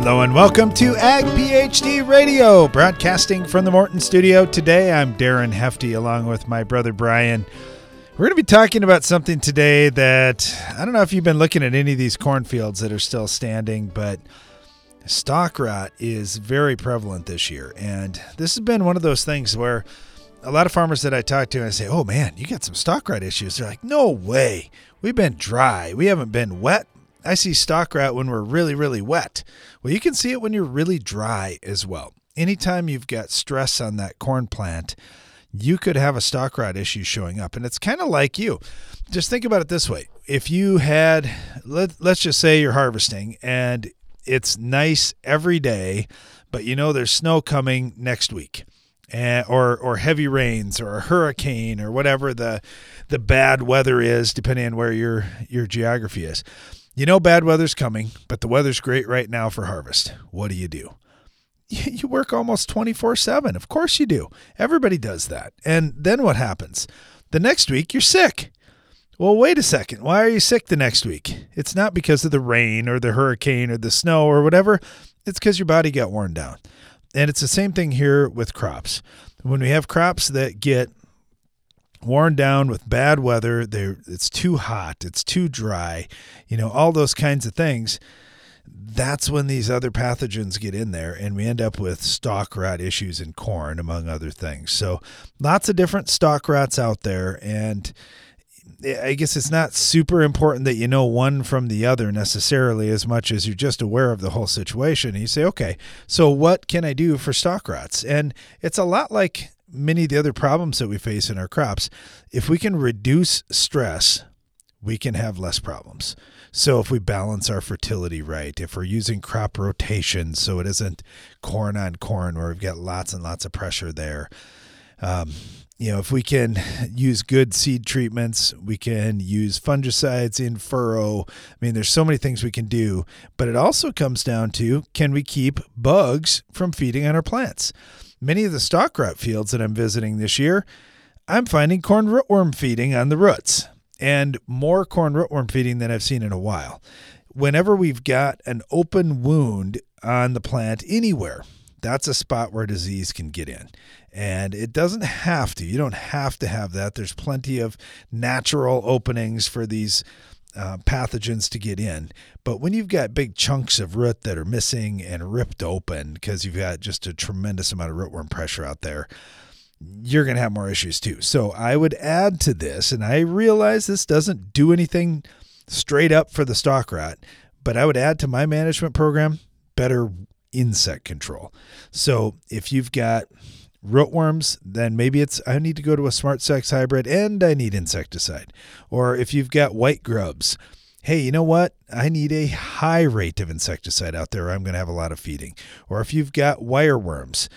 Hello and welcome to Ag PhD Radio, broadcasting from the Morton Studio. Today I'm Darren Hefty along with my brother Brian. We're going to be talking about something today that I don't know if you've been looking at any of these cornfields that are still standing, but stalk rot is very prevalent this year. And this has been one of those things where a lot of farmers that I talk to, and I say, Oh man, you got some stalk rot issues. They're like, No way. We've been dry. We haven't been wet. I see stalk rot when we're really, really wet. Well, you can see it when you're really dry as well. Anytime you've got stress on that corn plant, you could have a stalk rot issue showing up. And it's kind of like you. Just think about it this way. If you had, let, let's just say you're harvesting and it's nice every day, but you know there's snow coming next week. And, or or heavy rains or a hurricane or whatever the the bad weather is depending on where your your geography is. You know bad weather's coming, but the weather's great right now for harvest. What do you do? You work almost 24 7. Of course you do. Everybody does that. And then what happens? The next week, you're sick. Well, wait a second. Why are you sick the next week? It's not because of the rain or the hurricane or the snow or whatever. It's because your body got worn down. And it's the same thing here with crops. When we have crops that get worn down with bad weather, they it's too hot, it's too dry, you know, all those kinds of things. That's when these other pathogens get in there, and we end up with stalk rot issues in corn, among other things. So, lots of different stalk rots out there, and I guess it's not super important that you know one from the other necessarily as much as you're just aware of the whole situation. And you say, okay, so what can I do for stalk rots? And it's a lot like many of the other problems that we face in our crops. If we can reduce stress, we can have less problems. So if we balance our fertility right, if we're using crop rotation so it isn't corn on corn where we've got lots and lots of pressure there, um, you know, if we can use good seed treatments, we can use fungicides in furrow. I mean, there's so many things we can do, but it also comes down to can we keep bugs from feeding on our plants? Many of the stalk rot fields that I'm visiting this year, I'm finding corn rootworm feeding on the roots and more corn rootworm feeding than I've seen in a while. Whenever we've got an open wound on the plant anywhere, that's a spot where disease can get in. And it doesn't have to. You don't have to have that. There's plenty of natural openings for these uh, pathogens to get in. But when you've got big chunks of root that are missing and ripped open because you've got just a tremendous amount of rootworm pressure out there, you're going to have more issues too. So I would add to this, and I realize this doesn't do anything straight up for the stalk rot, but I would add to my management program better insect control. So if you've got rootworms, then maybe it's I need to go to a SmartStax hybrid and I need insecticide. Or if you've got white grubs, hey, you know what? I need a high rate of insecticide out there. I'm going to have a lot of feeding. Or if you've got wireworms,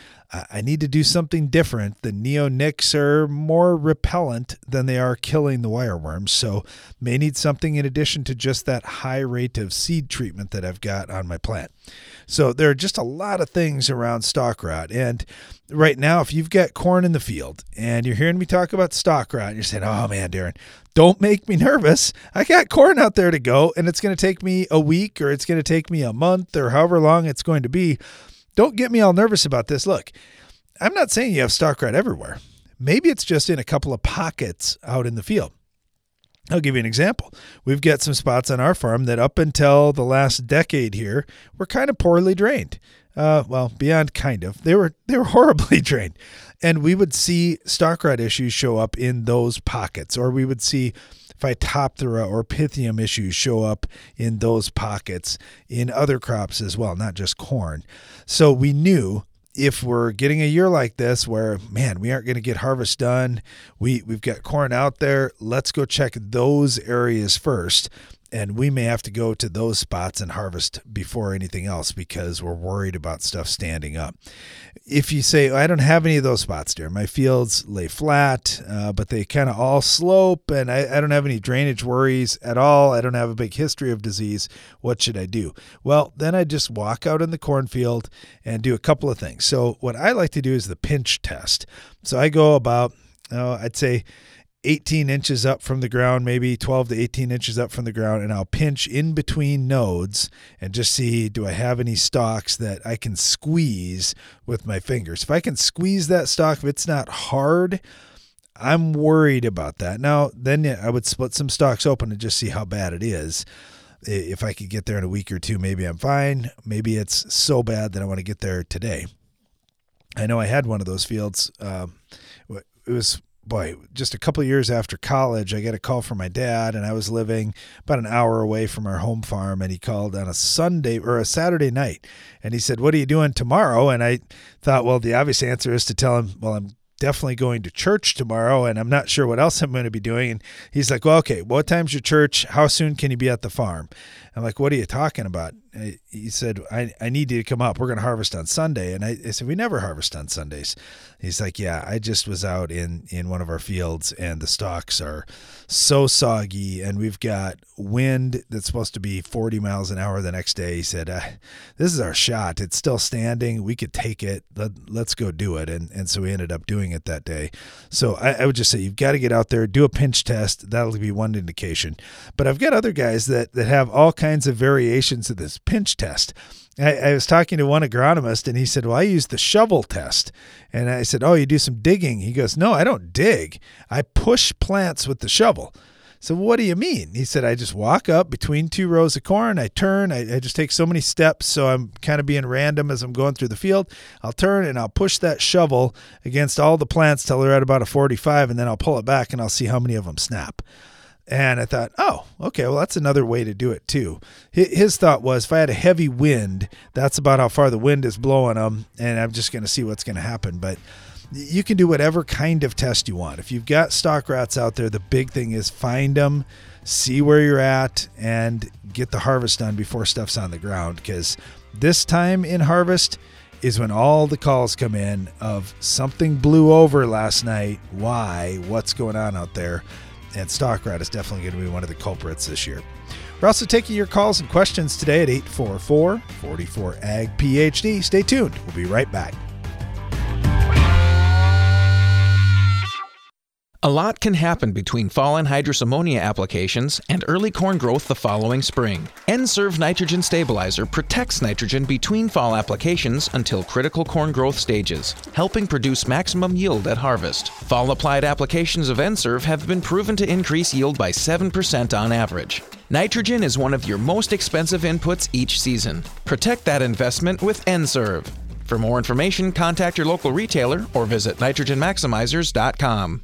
I need to do something different. The neonics are more repellent than they are killing the wireworms, so may need something in addition to just that high rate of seed treatment that I've got on my plant. So there are just a lot of things around stalk rot. And right now, if you've got corn in the field and you're hearing me talk about stalk rot, you're saying, "Oh man, Darren, don't make me nervous. I got corn out there to go, and it's going to take me a week, or it's going to take me a month, or however long it's going to be." Don't get me all nervous about this. Look, I'm not saying you have stalk rot everywhere. Maybe it's just in a couple of pockets out in the field. I'll give you an example. We've got some spots on our farm that up until the last decade here were kind of poorly drained. Uh, well, beyond kind of, they were they were horribly drained, and we would see stalk rot issues show up in those pockets, or we would see Phytophthora or Pythium issues show up in those pockets in other crops as well, not just corn. So we knew if we're getting a year like this where man we aren't going to get harvest done we we've got corn out there let's go check those areas first and we may have to go to those spots and harvest before anything else because we're worried about stuff standing up. If you say, I don't have any of those spots there, my fields lay flat, uh, but they kind of all slope, and I, I don't have any drainage worries at all. I don't have a big history of disease. What should I do? Well, then I just walk out in the cornfield and do a couple of things. So, what I like to do is the pinch test. So, I go about, oh, I'd say, 18 inches up from the ground, maybe 12 to 18 inches up from the ground, and I'll pinch in between nodes and just see do I have any stalks that I can squeeze with my fingers. If I can squeeze that stalk, if it's not hard, I'm worried about that. Now, then I would split some stalks open and just see how bad it is. If I could get there in a week or two, maybe I'm fine. Maybe it's so bad that I want to get there today. I know I had one of those fields. Um, it was boy, just a couple years after college, I got a call from my dad, and I was living about an hour away from our home farm. And he called on a Sunday or a Saturday night, and he said, "What are you doing tomorrow?" And I thought, well, the obvious answer is to tell him, "Well, I'm definitely going to church tomorrow and I'm not sure what else I'm going to be doing. And he's like, Well, okay, what time's your church? How soon can you be at the farm? I'm like, What are you talking about? He said, I, I need you to come up. We're going to harvest on Sunday. And I, I said, We never harvest on Sundays. He's like, Yeah, I just was out in, in one of our fields and the stalks are so soggy and we've got wind that's supposed to be 40 miles an hour the next day. He said, uh, This is our shot. It's still standing. We could take it. Let, let's go do it. And, and so we ended up doing it that day. So I, I would just say, You've got to get out there, do a pinch test. That'll be one indication. But I've got other guys that, that have all kinds of variations of this pinch test. I, I, was talking to one agronomist and he said, Well, I use the shovel test. And I said, Oh, you do some digging? He goes, No, I don't dig. I push plants with the shovel. So, what do you mean? He said, I just walk up between two rows of corn. I turn. I, I just take so many steps. So, I'm kind of being random as I'm going through the field. I'll turn and I'll push that shovel against all the plants till they're at about a 45. And then I'll pull it back and I'll see how many of them snap. And I thought, oh, okay, well, that's another way to do it too. His thought was if I had a heavy wind, that's about how far the wind is blowing them, and I'm just going to see what's going to happen. But you can do whatever kind of test you want. If you've got stalk rots out there, the big thing is find them, see where you're at, and get the harvest done before stuff's on the ground. Because this time in harvest, is when all the calls come in of something blew over last night. Why? What's going on out there? And stalk rot is definitely going to be one of the culprits this year. We're also taking your calls and questions today at 844 44 AG PhD. Stay tuned. We'll be right back. A lot can happen between fall anhydrous ammonia applications and early corn growth the following spring. N-Serve nitrogen stabilizer protects nitrogen between fall applications until critical corn growth stages, helping produce maximum yield at harvest. Fall applied applications of N-Serve have been proven to increase yield by 7% on average. Nitrogen is one of your most expensive inputs each season. Protect that investment with N-Serve. For more information, contact your local retailer or visit nitrogenmaximizers.com.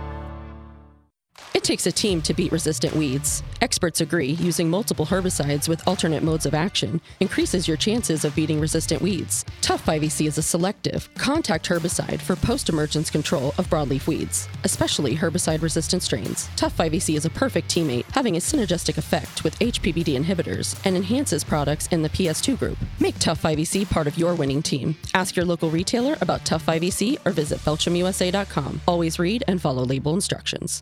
It takes a team to beat resistant weeds. Experts agree using multiple herbicides with alternate modes of action increases your chances of beating resistant weeds. Tough 5EC is a selective, contact herbicide for post emergence control of broadleaf weeds, especially herbicide resistant strains. Tough 5EC is a perfect teammate, having a synergistic effect with HPPD inhibitors and enhances products in the PS2 group. Make Tough 5EC part of your winning team. Ask your local retailer about Tough 5EC or visit BelchimUSA.com. Always read and follow label instructions.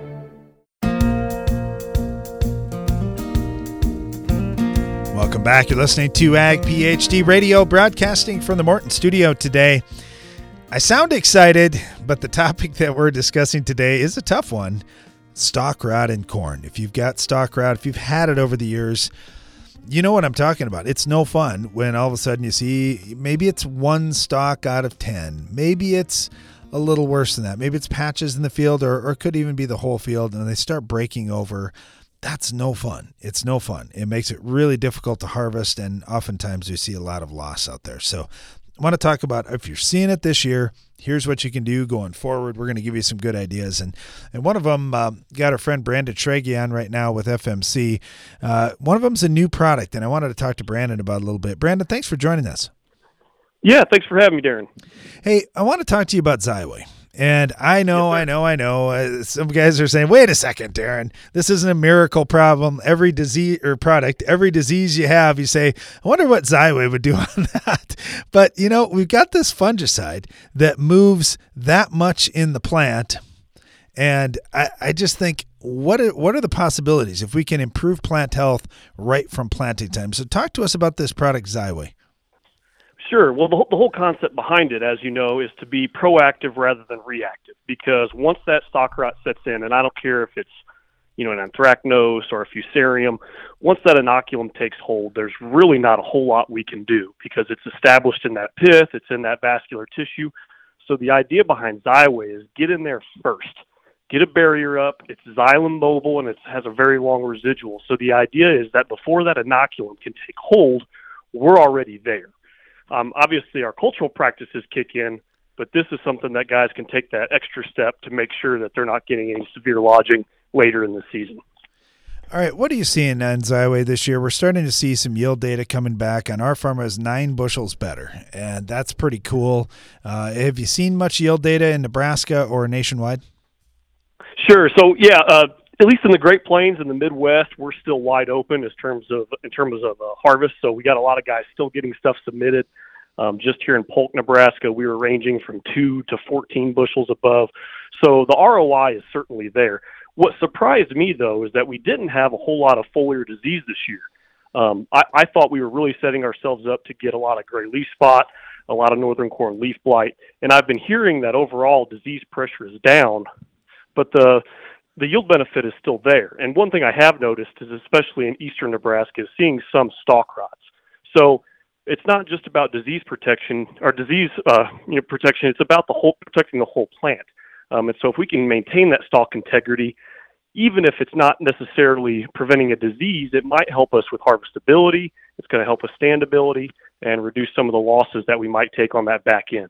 Welcome back. You're listening to Ag PhD Radio, broadcasting from the Morton studio today. I sound excited, but the topic that we're discussing today is a tough one stalk rot in corn. If you've got stalk rot, if you've had it over the years, you know what I'm talking about. It's no fun when all of a sudden you see maybe it's one stalk out of 10, maybe it's a little worse than that. Maybe it's patches in the field or, or it could even be the whole field and they start breaking over. That's no fun. It's no fun. It makes it really difficult to harvest, and oftentimes we see a lot of loss out there. So, I want to talk about if you're seeing it this year, here's what you can do going forward. We're going to give you some good ideas, and and one of them uh, got our friend Brandon Trege on right now with FMC. Uh, one of them's a new product, and I wanted to talk to Brandon about a little bit. Brandon, thanks for joining us. Yeah, thanks for having me, Darren. Hey, I want to talk to you about Xyway. And I know, yes, I know, I know. Uh, some guys are saying, "Wait a second, Darren. This isn't a miracle problem. Every disease or product, every disease you have, you say, I wonder what Xyway would do on that." But you know, we've got this fungicide that moves that much in the plant, and I, I just think, what are, what are the possibilities if we can improve plant health right from planting time? So, talk to us about this product, Xyway. Sure. Well, the, the whole concept behind it, as you know, is to be proactive rather than reactive. Because once that stalk rot sets in, and I don't care if it's you know an anthracnose or a fusarium, once that inoculum takes hold, there's really not a whole lot we can do because it's established in that pith, it's in that vascular tissue. So the idea behind Xyway is get in there first, get a barrier up. It's xylem mobile and it has a very long residual. So the idea is that before that inoculum can take hold, we're already there. Um, obviously, our cultural practices kick in, but this is something that guys can take that extra step to make sure that they're not getting any severe lodging later in the season. All right, what are you seeing on Xyway this year? We're starting to see some yield data coming back, and our farm is nine bushels better, and that's pretty cool. Uh, have you seen much yield data in Nebraska or nationwide? Sure. So yeah, uh, at least in the Great Plains and the Midwest, we're still wide open in terms of in terms of uh, harvest. So we got a lot of guys still getting stuff submitted. Um, just here in Polk, Nebraska, we were ranging from two to 14 bushels above. So the ROI is certainly there. What surprised me though is that we didn't have a whole lot of foliar disease this year. Um, I, I thought we were really setting ourselves up to get a lot of gray leaf spot, a lot of northern corn leaf blight, and I've been hearing that overall disease pressure is down, but the the yield benefit is still there. And one thing I have noticed is, especially in eastern Nebraska, is seeing some stalk rots. So it's not just about disease protection or disease uh, you know, protection. It's about the whole protecting the whole plant. Um, and so if we can maintain that stalk integrity, even if it's not necessarily preventing a disease, it might help us with harvestability. It's going to help with standability and reduce some of the losses that we might take on that back end.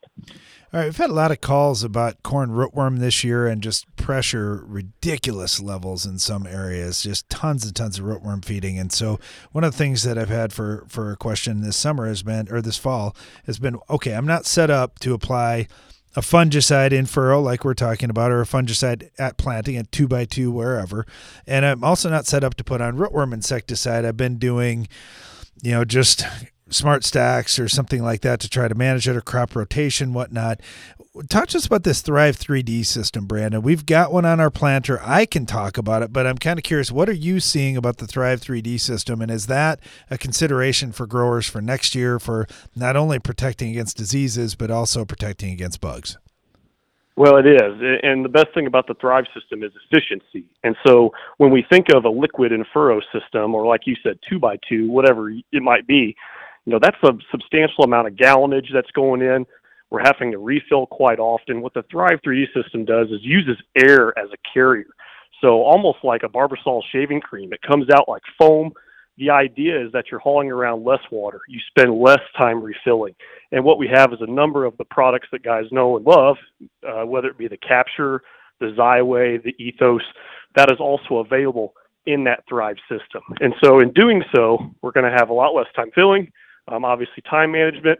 All right, we've had a lot of calls about corn rootworm this year and just pressure ridiculous levels in some areas, just tons and tons of rootworm feeding. And so one of the things that I've had for for a question this summer has been or this fall has been okay, I'm not set up to apply a fungicide in furrow like we're talking about or a fungicide at planting at 2 by 2 wherever. And I'm also not set up to put on rootworm insecticide. I've been doing you know, just SmartStax or something like that to try to manage it or crop rotation, whatnot. Talk to us about this Thrive 3D system, Brandon. We've got one on our planter. I can talk about it, but I'm kind of curious. What are you seeing about the Thrive 3D system, and is that a consideration for growers for next year for not only protecting against diseases but also protecting against bugs? Well, it is. And the best thing about the Thrive system is efficiency. And so when we think of a liquid and furrow system, or like you said, two by two, whatever it might be, you know, that's a substantial amount of gallonage that's going in. We're having to refill quite often. What the Thrive 3D system does is uses air as a carrier. So almost like a Barbasol shaving cream, it comes out like foam. The idea is that you're hauling around less water. You spend less time refilling. And what we have is a number of the products that guys know and love, uh, whether it be the Capture, the Xyway, the Ethos, that is also available in that Thrive system. And so in doing so, we're going to have a lot less time filling um, obviously time management.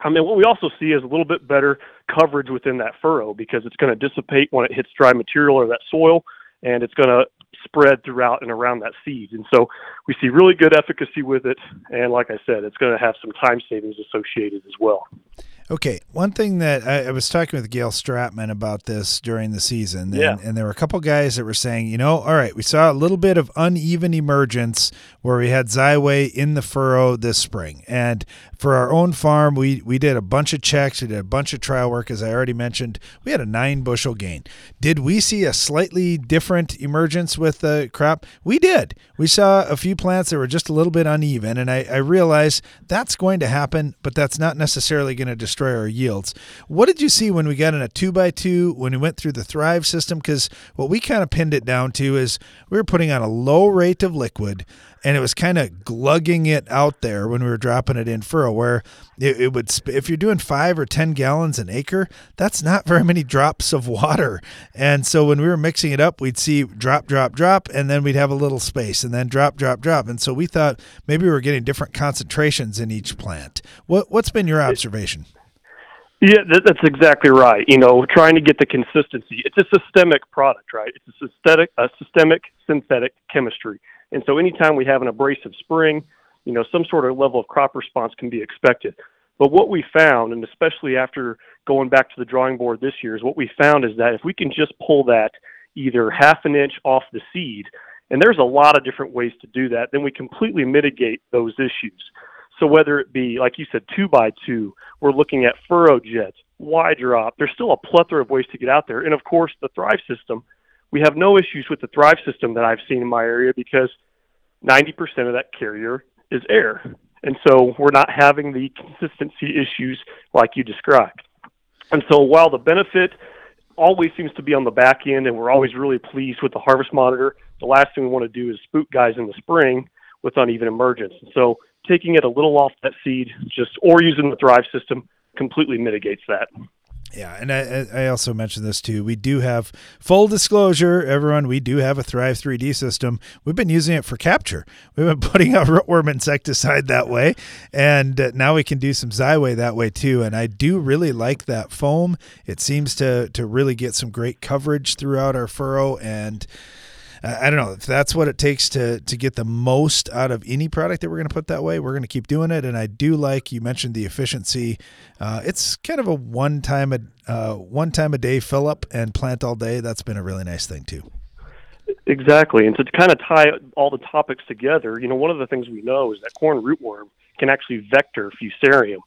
I mean, what we also see is a little bit better coverage within that furrow because it's going to dissipate when it hits dry material or that soil, and it's going to spread throughout and around that seed. And so we see really good efficacy with it. And like I said, it's going to have some time savings associated as well. Okay, one thing that I, I, was talking with Gail Stratman about this during the season, and, yeah. and there were a couple guys that were saying, you know, all right, we saw a little bit of uneven emergence where we had Xyway in the furrow this spring, and for our own farm, we we did a bunch of checks, we did a bunch of trial work, as I already mentioned. We had a nine bushel gain. Did we see a slightly different emergence with the crop? We did. We saw a few plants that were just a little bit uneven, and I, I realized that's going to happen, but that's not necessarily going to destroy our yields. What did you see when we got in a two by two when we went through the Thrive system? Because what we kind of pinned it down to is we were putting on a low rate of liquid and it was kind of glugging it out there when we were dropping it in furrow where it, it, would if you're doing five or ten gallons an acre that's not very many drops of water and so when we were mixing it up we'd see drop drop drop and then we'd have a little space and then drop drop drop and so we thought maybe we were getting different concentrations in each plant what what's been your observation yeah, that's exactly right. You know, trying to get the consistency. It's a systemic product, right? It's a systemic, a systemic synthetic chemistry. And so anytime we have an abrasive spring, you know, some sort of level of crop response can be expected. But what we found, and especially after going back to the drawing board this year, is what we found is that if we can just pull that either half an inch off the seed, and there's a lot of different ways to do that, then we completely mitigate those issues. So whether it be, like you said, two by two, we're looking at furrow jets, wide drop, there's still a plethora of ways to get out there. And of course, the Thrive system we have no issues with the Thrive system that I've seen in my area because 90% of that carrier is air. And so we're not having the consistency issues like you described. And so while the benefit always seems to be on the back end and we're always really pleased with the harvest monitor, the last thing we want to do is spook guys in the spring with uneven emergence. And so taking it a little off that seed just or using the Thrive system completely mitigates that. Yeah, and I, I also mentioned this too. We do have full disclosure, everyone. We do have a Thrive 3D system. We've been using it for capture. We've been putting out rootworm insecticide that way, and uh, now we can do some Xyway that way too. And I do really like that foam. It seems to to really get some great coverage throughout our furrow and I don't know if that's what it takes to to get the most out of any product that we're going to put that way. We're going to keep doing it, and I do like you mentioned the efficiency. Uh, it's kind of a one time a uh, one time a day fill up and plant all day. That's been a really nice thing too. Exactly, and to kind of tie all the topics together, you know, one of the things we know is that corn rootworm can actually vector fusarium,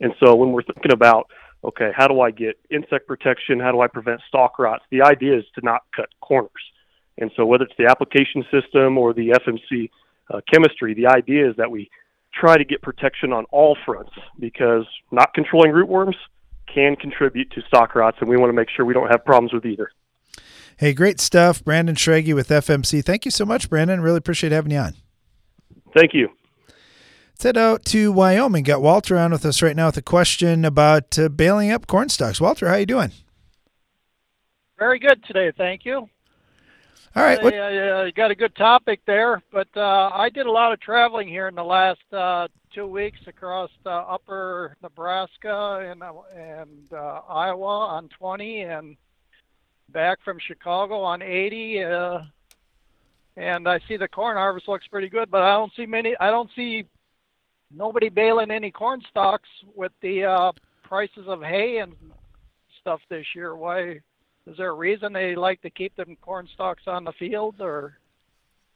and so when we're thinking about okay, how do I get insect protection? How do I prevent stalk rots? The idea is to not cut corners. And so, whether it's the application system or the FMC uh, chemistry, the idea is that we try to get protection on all fronts because not controlling rootworms can contribute to stalk rots, and we want to make sure we don't have problems with either. Hey, great stuff. Brandon Schrage with FMC. Thank you so much, Brandon. Really appreciate having you on. Thank you. Let's head out to Wyoming. Got Walter on with us right now with a question about uh, baling up corn stalks. Walter, how you doing? Very good today, thank you. All right. What? Uh, you got a good topic there, but uh, I did a lot of traveling here in the last uh, two weeks across upper Nebraska and, and uh, Iowa on 20 and back from Chicago on 80. Uh, and I see the corn harvest looks pretty good, but I don't see many. I don't see nobody baling any corn stalks with the uh, prices of hay and stuff this year. Why? Is there a reason they like to keep them corn stalks on the field, or?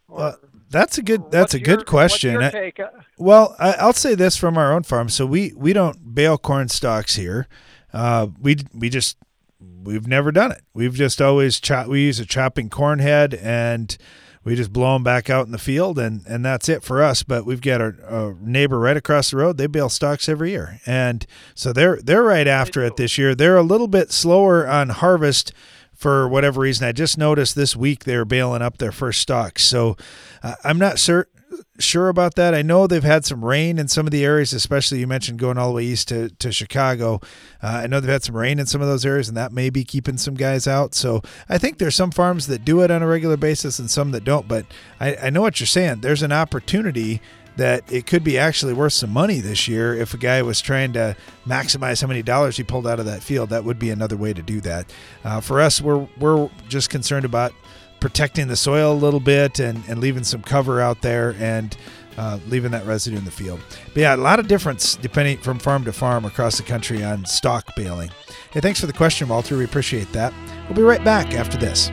or well, that's a good. That's a your, good question. I, uh, uh, well, I, will say this from our own farm. So we we don't bale corn stalks here. Uh, we we just we've never done it. We've just always chop. We use a chopping corn head and we just blow them back out in the field and and that's it for us. But we've got our, our neighbor right across the road. They bale stalks every year. And so they're they're right after it this year. They're a little bit slower on harvest for whatever reason. I just noticed this week they're baling up their first stalks so uh, i'm not sure sure about that. I know they've had some rain in some of the areas, especially you mentioned going all the way east to, to Chicago. Uh, I know they've had some rain in some of those areas, and that may be keeping some guys out. So I think there's some farms that do it on a regular basis and some that don't. But I, I know what you're saying. There's an opportunity that it could be actually worth some money this year if a guy was trying to maximize how many dollars he pulled out of that field. That would be another way to do that. Uh, for us, we're we're just concerned about protecting the soil a little bit and, and leaving some cover out there and uh, leaving that residue in the field. But yeah, a lot of difference depending from farm to farm across the country on stalk baling. Hey, thanks for the question, Walter. We appreciate that. We'll be right back after this.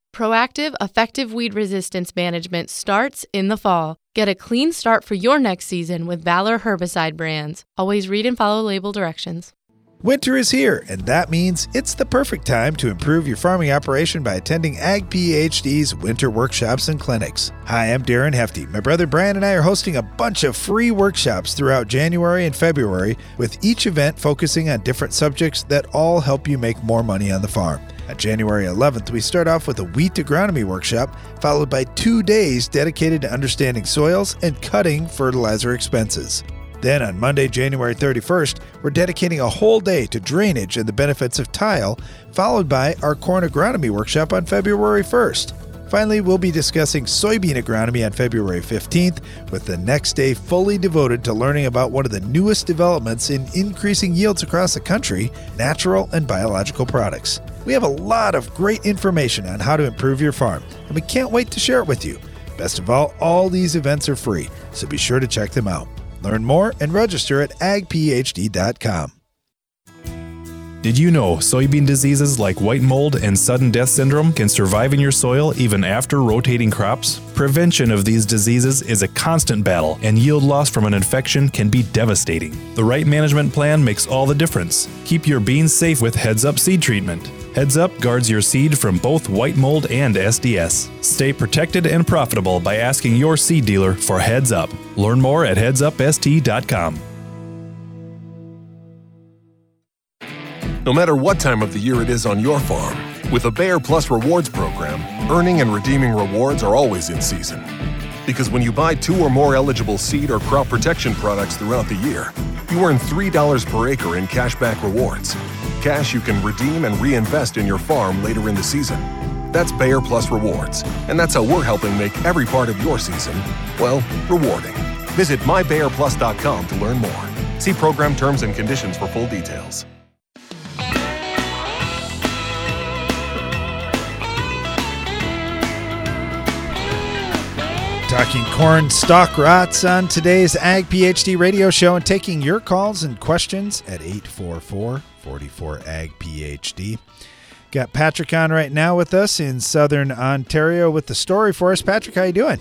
Proactive, effective weed resistance management starts in the fall. Get a clean start for your next season with Valor herbicide brands. Always read and follow label directions. Winter is here, and that means it's the perfect time to improve your farming operation by attending Ag PhD's winter workshops and clinics. Hi, I'm Darren Hefty. My brother Brian and I are hosting a bunch of free workshops throughout January and February, with each event focusing on different subjects that all help you make more money on the farm. On January 11th, we start off with a wheat agronomy workshop, followed by two days dedicated to understanding soils and cutting fertilizer expenses. Then on Monday, January 31st, we're dedicating a whole day to drainage and the benefits of tile, followed by our corn agronomy workshop on February 1st. Finally, we'll be discussing soybean agronomy on February 15th, with the next day fully devoted to learning about one of the newest developments in increasing yields across the country natural and biological products. We have a lot of great information on how to improve your farm, and we can't wait to share it with you. Best of all, all these events are free, so be sure to check them out. Learn more and register at agphd.com. Did you know soybean diseases like white mold and sudden death syndrome can survive in your soil even after rotating crops? Prevention of these diseases is a constant battle, and yield loss from an infection can be devastating. The right management plan makes all the difference. Keep your beans safe with Heads Up seed treatment. Heads Up guards your seed from both white mold and SDS. Stay protected and profitable by asking your seed dealer for Heads Up. Learn more at headsupst.com. No matter what time of the year it is on your farm, with a Bayer Plus Rewards program, earning and redeeming rewards are always in season. Because when you buy two or more eligible seed or crop protection products throughout the year, you earn $3 per acre in cashback rewards. Cash you can redeem and reinvest in your farm later in the season. That's Bayer Plus Rewards, and that's how we're helping make every part of your season, well, rewarding. Visit mybayerplus.com to learn more. See program terms and conditions for full details. Talking corn stalk rots on today's Ag PhD radio show and taking your calls and questions at 844 44 Ag PhD. Got Patrick on right now with us in Southern Ontario with the story for us. Patrick, how you doing?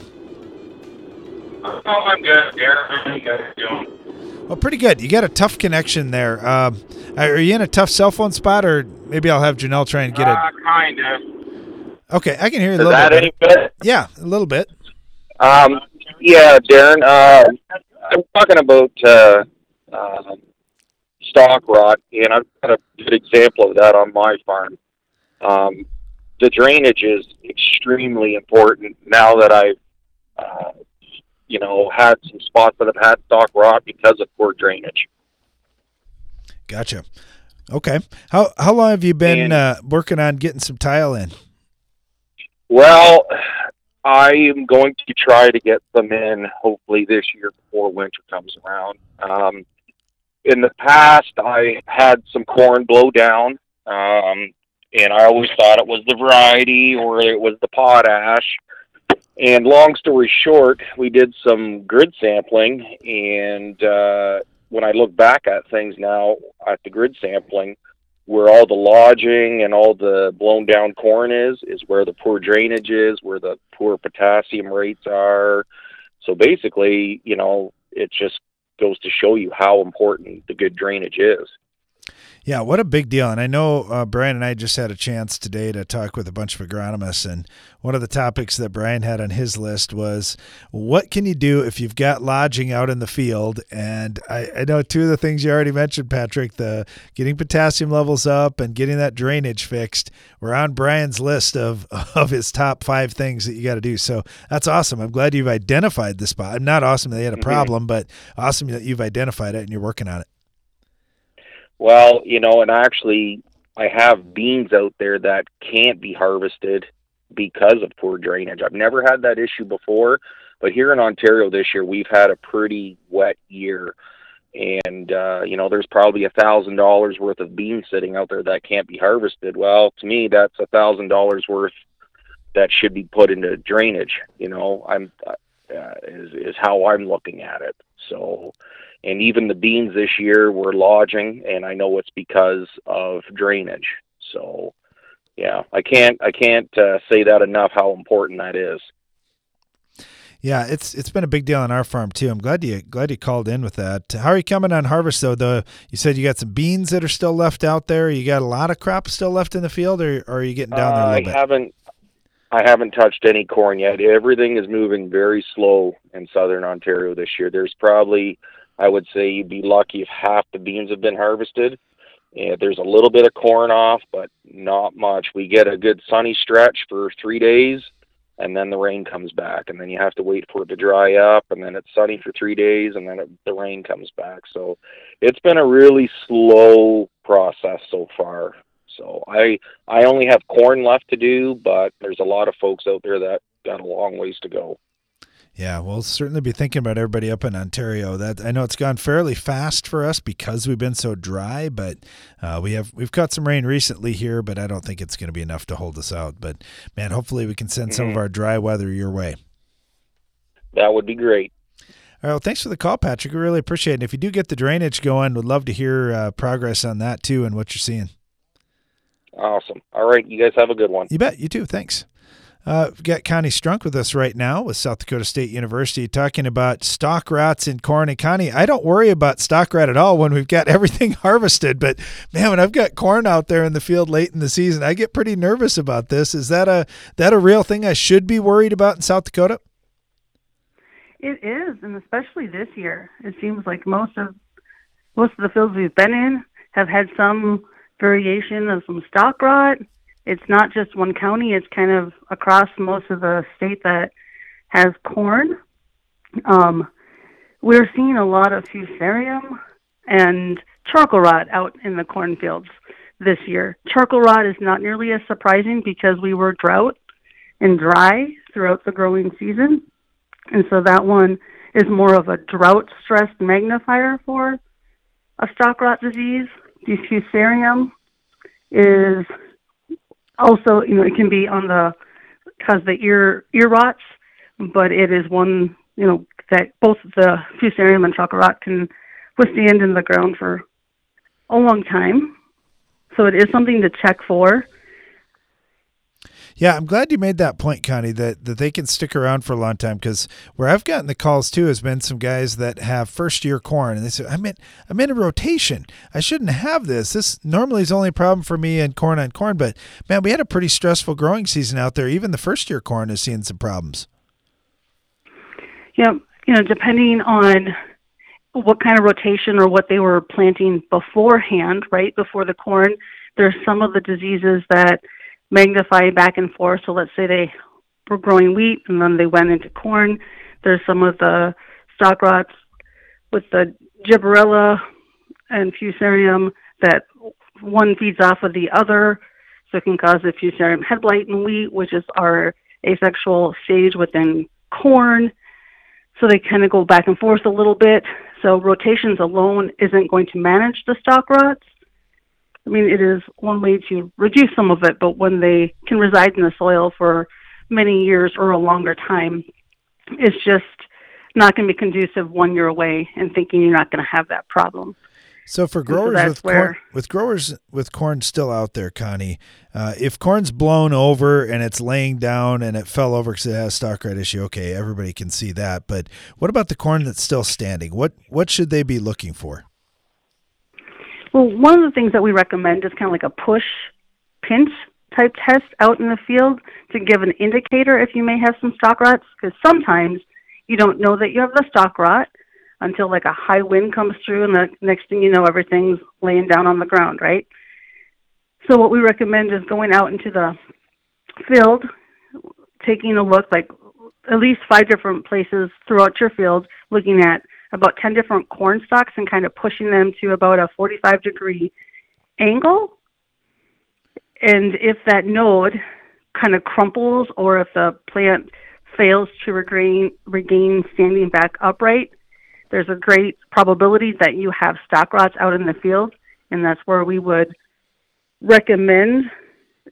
Oh, I'm good, Darren. How you guys doing? Well, pretty good. You got a tough connection there. Uh, are you in a tough cell phone spot, or maybe I'll have Janelle try and get it? Uh, kind of. Okay, I can hear you a Is little that bit. any better. Yeah, a little bit. Um, yeah, Darren. Uh, I'm talking about uh, uh, stalk rot, and I've got a good example of that on my farm. Um, the drainage is extremely important now that I've, uh, you know, had some spots that have had stalk rot because of poor drainage. Gotcha. Okay. How how long have you been And- uh, working on getting some tile in? Well, I am going to try to get them in hopefully this year before winter comes around. Um, in the past, I had some corn blow down, um, and I always thought it was the variety or it was the potash. And long story short, we did some grid sampling, and uh, when I look back at things now at the grid sampling, where all the lodging and all the blown down corn is is where the poor drainage is where the poor potassium rates are so basically you know it just goes to show you how important the good drainage is Yeah, what a big deal. And I know uh, Brian and I just had a chance today to talk with a bunch of agronomists. And one of the topics that Brian had on his list was what can you do if you've got lodging out in the field? And I, I know two of the things you already mentioned, Patrick, the getting potassium levels up and getting that drainage fixed were on Brian's list of, of his top five things that you got to do. So that's awesome. I'm glad you've identified the spot. I'm not awesome that you had a Mhm. problem, but awesome that you've identified it and you're working on it. Well, you know, and actually, I have beans out there that can't be harvested because of poor drainage. I've never had that issue before, but here in Ontario this year, we've had a pretty wet year. And, uh, you know, there's probably a thousand dollars worth of beans sitting out there that can't be harvested. Well, to me, that's a thousand dollars worth that should be put into drainage. You know, I'm, uh, is, is how I'm looking at it. So, and even the beans this year were lodging, and I know it's because of drainage. So, yeah, I can't I can't uh, say that enough how important that is. Yeah, it's it's been a big deal on our farm too. I'm glad you glad you called in with that. How are you coming on harvest though? The you said you got some beans that are still left out there. You got a lot of crops still left in the field, or, or are you getting down there a little I bit? haven't I haven't touched any corn yet. Everything is moving very slow in southern Ontario this year. There's probably I would say you'd be lucky if half the beans have been harvested. Yeah, there's a little bit of corn off, but not much. We get a good sunny stretch for three days, and then the rain comes back, and then you have to wait for it to dry up, and then it's sunny for three days, and then it, the rain comes back. So it's been a really slow process so far. So I I only have corn left to do, but there's a lot of folks out there that got a long ways to go. Yeah, we'll certainly be thinking about everybody up in Ontario. That I know it's gone fairly fast for us because we've been so dry, but uh, we have we've got some rain recently here, but I don't think it's going to be enough to hold us out. But man, hopefully we can send some of Mhm. our dry weather your way. That would be great. All right, well, thanks for the call, Patrick. We really appreciate it. And if you do get the drainage going, would love to hear uh, progress on that too and what you're seeing. Awesome. All right, you guys have a good one. You bet. You too. Thanks. Uh, we've got Connie Strunk with us right now with South Dakota State University talking about stalk rots in corn. And Connie, I don't worry about stalk rot at all when we've got everything harvested. But man, when I've got corn out there in the field late in the season, I get pretty nervous about this. Is that a that a real thing I should be worried about in South Dakota? It is, and especially this year, it seems like most of most of the fields we've been in have had some variation of some stalk rot. It's not just one county; it's kind of across most of the state that has corn. Um, we're seeing a lot of fusarium and charcoal rot out in the cornfields this year. Charcoal rot is not nearly as surprising because we were drought and dry throughout the growing season. And so that one is more of a drought stress magnifier for a stalk rot disease. The fusarium is also, you know, it can be on the cause the ear ear rots, but it is one, you know, that both the fusarium and charcoal rot can withstand in the ground for a long time. So it is something to check for. Yeah, I'm glad you made that point, Connie, that, that they can stick around for a long time because where I've gotten the calls too has been some guys that have first year corn and they say, I'm in I'm in a rotation. I shouldn't have this. This normally is only a problem for me in corn on corn, but man, we had a pretty stressful growing season out there. Even the first year corn is seeing some problems. Yeah, you know, depending on what kind of rotation or what they were planting beforehand, right before the corn, there's some of the diseases that magnify back and forth. So let's say they were growing wheat and then they went into corn. There's some of the stalk rots with the gibberella and fusarium that one feeds off of the other. So it can cause the fusarium head blight in wheat, which is our asexual stage within corn. So they kind of go back and forth a little bit. So rotations alone isn't going to manage the stalk rots. I mean, it is one way to reduce some of it, but when they can reside in the soil for many years or a longer time, it's just not going to be conducive one year away and thinking you're not going to have that problem. So for so growers that's with corn, with growers with corn still out there, Connie, uh, if corn's blown over and it's laying down and it fell over because it has stalk rot issue, okay, everybody can see that. But what about the corn that's still standing? What what should they be looking for? Well, one of the things that we recommend is kind of like a push pinch type test out in the field to give an indicator if you may have some stalk rots, because sometimes you don't know that you have the stalk rot until like a high wind comes through, and the next thing you know, everything's laying down on the ground, right? So what we recommend is going out into the field, taking a look, like at least five different places throughout your field, looking at about 10 different corn stalks and kind of pushing them to about a 45 degree angle. And if that node kind of crumples or if the plant fails to regain, regain standing back upright, there's a great probability that you have stalk rots out in the field. And that's where we would recommend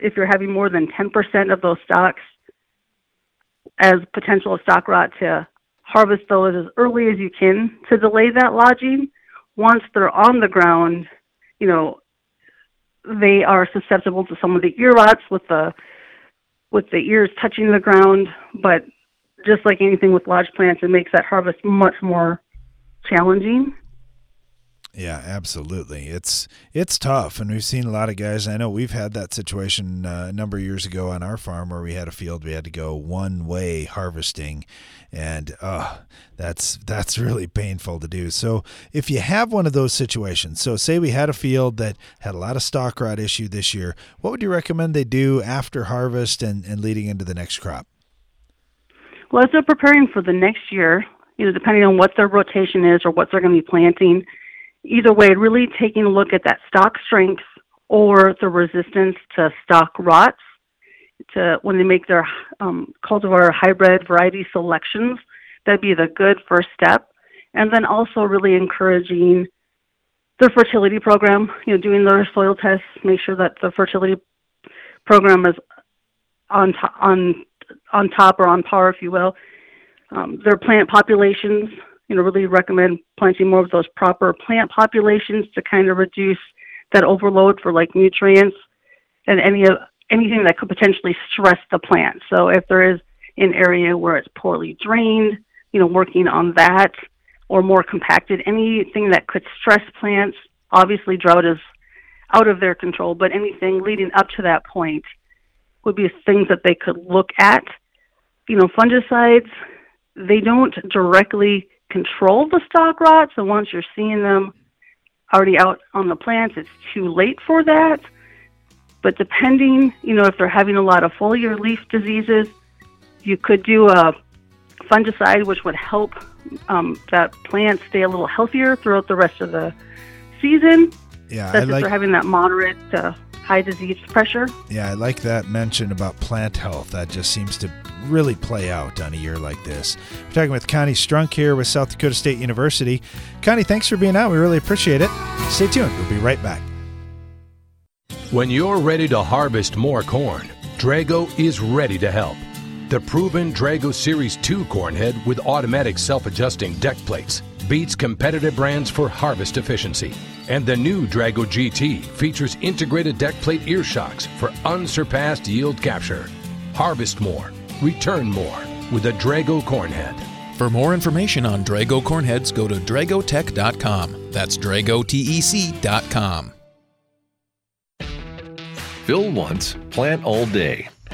if you're having more than 10% of those stalks as potential stalk rot to harvest those as early as you can to delay that lodging. Once they're on the ground, you know, they are susceptible to some of the ear rots with the with the ears touching the ground, but just like anything with lodge plants, it makes that harvest much more challenging. Yeah, absolutely. It's it's tough, and we've seen a lot of guys. I know we've had that situation uh, a number of years ago on our farm where we had a field we had to go one way harvesting, and uh, that's that's really painful to do. So if you have one of those situations, so say we had a field that had a lot of stalk rot issue this year, what would you recommend they do after harvest and, and leading into the next crop? Well, as they're preparing for the next year, you know, depending on what their rotation is or what they're going to be planting either way, really taking a look at that stalk strength or the resistance to stalk rots to when they make their um, cultivar hybrid variety selections. That'd be the good first step. And then also really encouraging their fertility program, you know, doing their soil tests, make sure that the fertility program is on to- on on top or on par, if you will. Um, their plant populations, you know, really recommend planting more of those proper plant populations to kind of reduce that overload for like nutrients and any of anything that could potentially stress the plant. So if there is an area where it's poorly drained, you know, working on that or more compacted, anything that could stress plants. Obviously, drought is out of their control, but anything leading up to that point would be things that they could look at. You know, fungicides, they don't directly control the stalk rot. So once you're seeing them already out on the plants, it's too late for that. But depending, you know, if they're having a lot of foliar leaf diseases, you could do a fungicide, which would help um, that plant stay a little healthier throughout the rest of the season. Yeah, That's I if like they're having that moderate to high disease pressure. Yeah, I like that mention about plant health. That just seems to really play out on a year like this. We're talking with Connie Strunk here with South Dakota State University. Connie, thanks for being out. We really appreciate it. Stay tuned. We'll be right back. When you're ready to harvest more corn, Drago is ready to help. The proven Drago Series 2 corn head with automatic self adjusting deck plates beats competitive brands for harvest efficiency. And the new Drago GT features integrated deck plate ear shocks for unsurpassed yield capture. Harvest more, return more with a Drago Cornhead. For more information on Drago cornheads, go to dragotec.com. That's dragotec.com. Fill once, plant all day.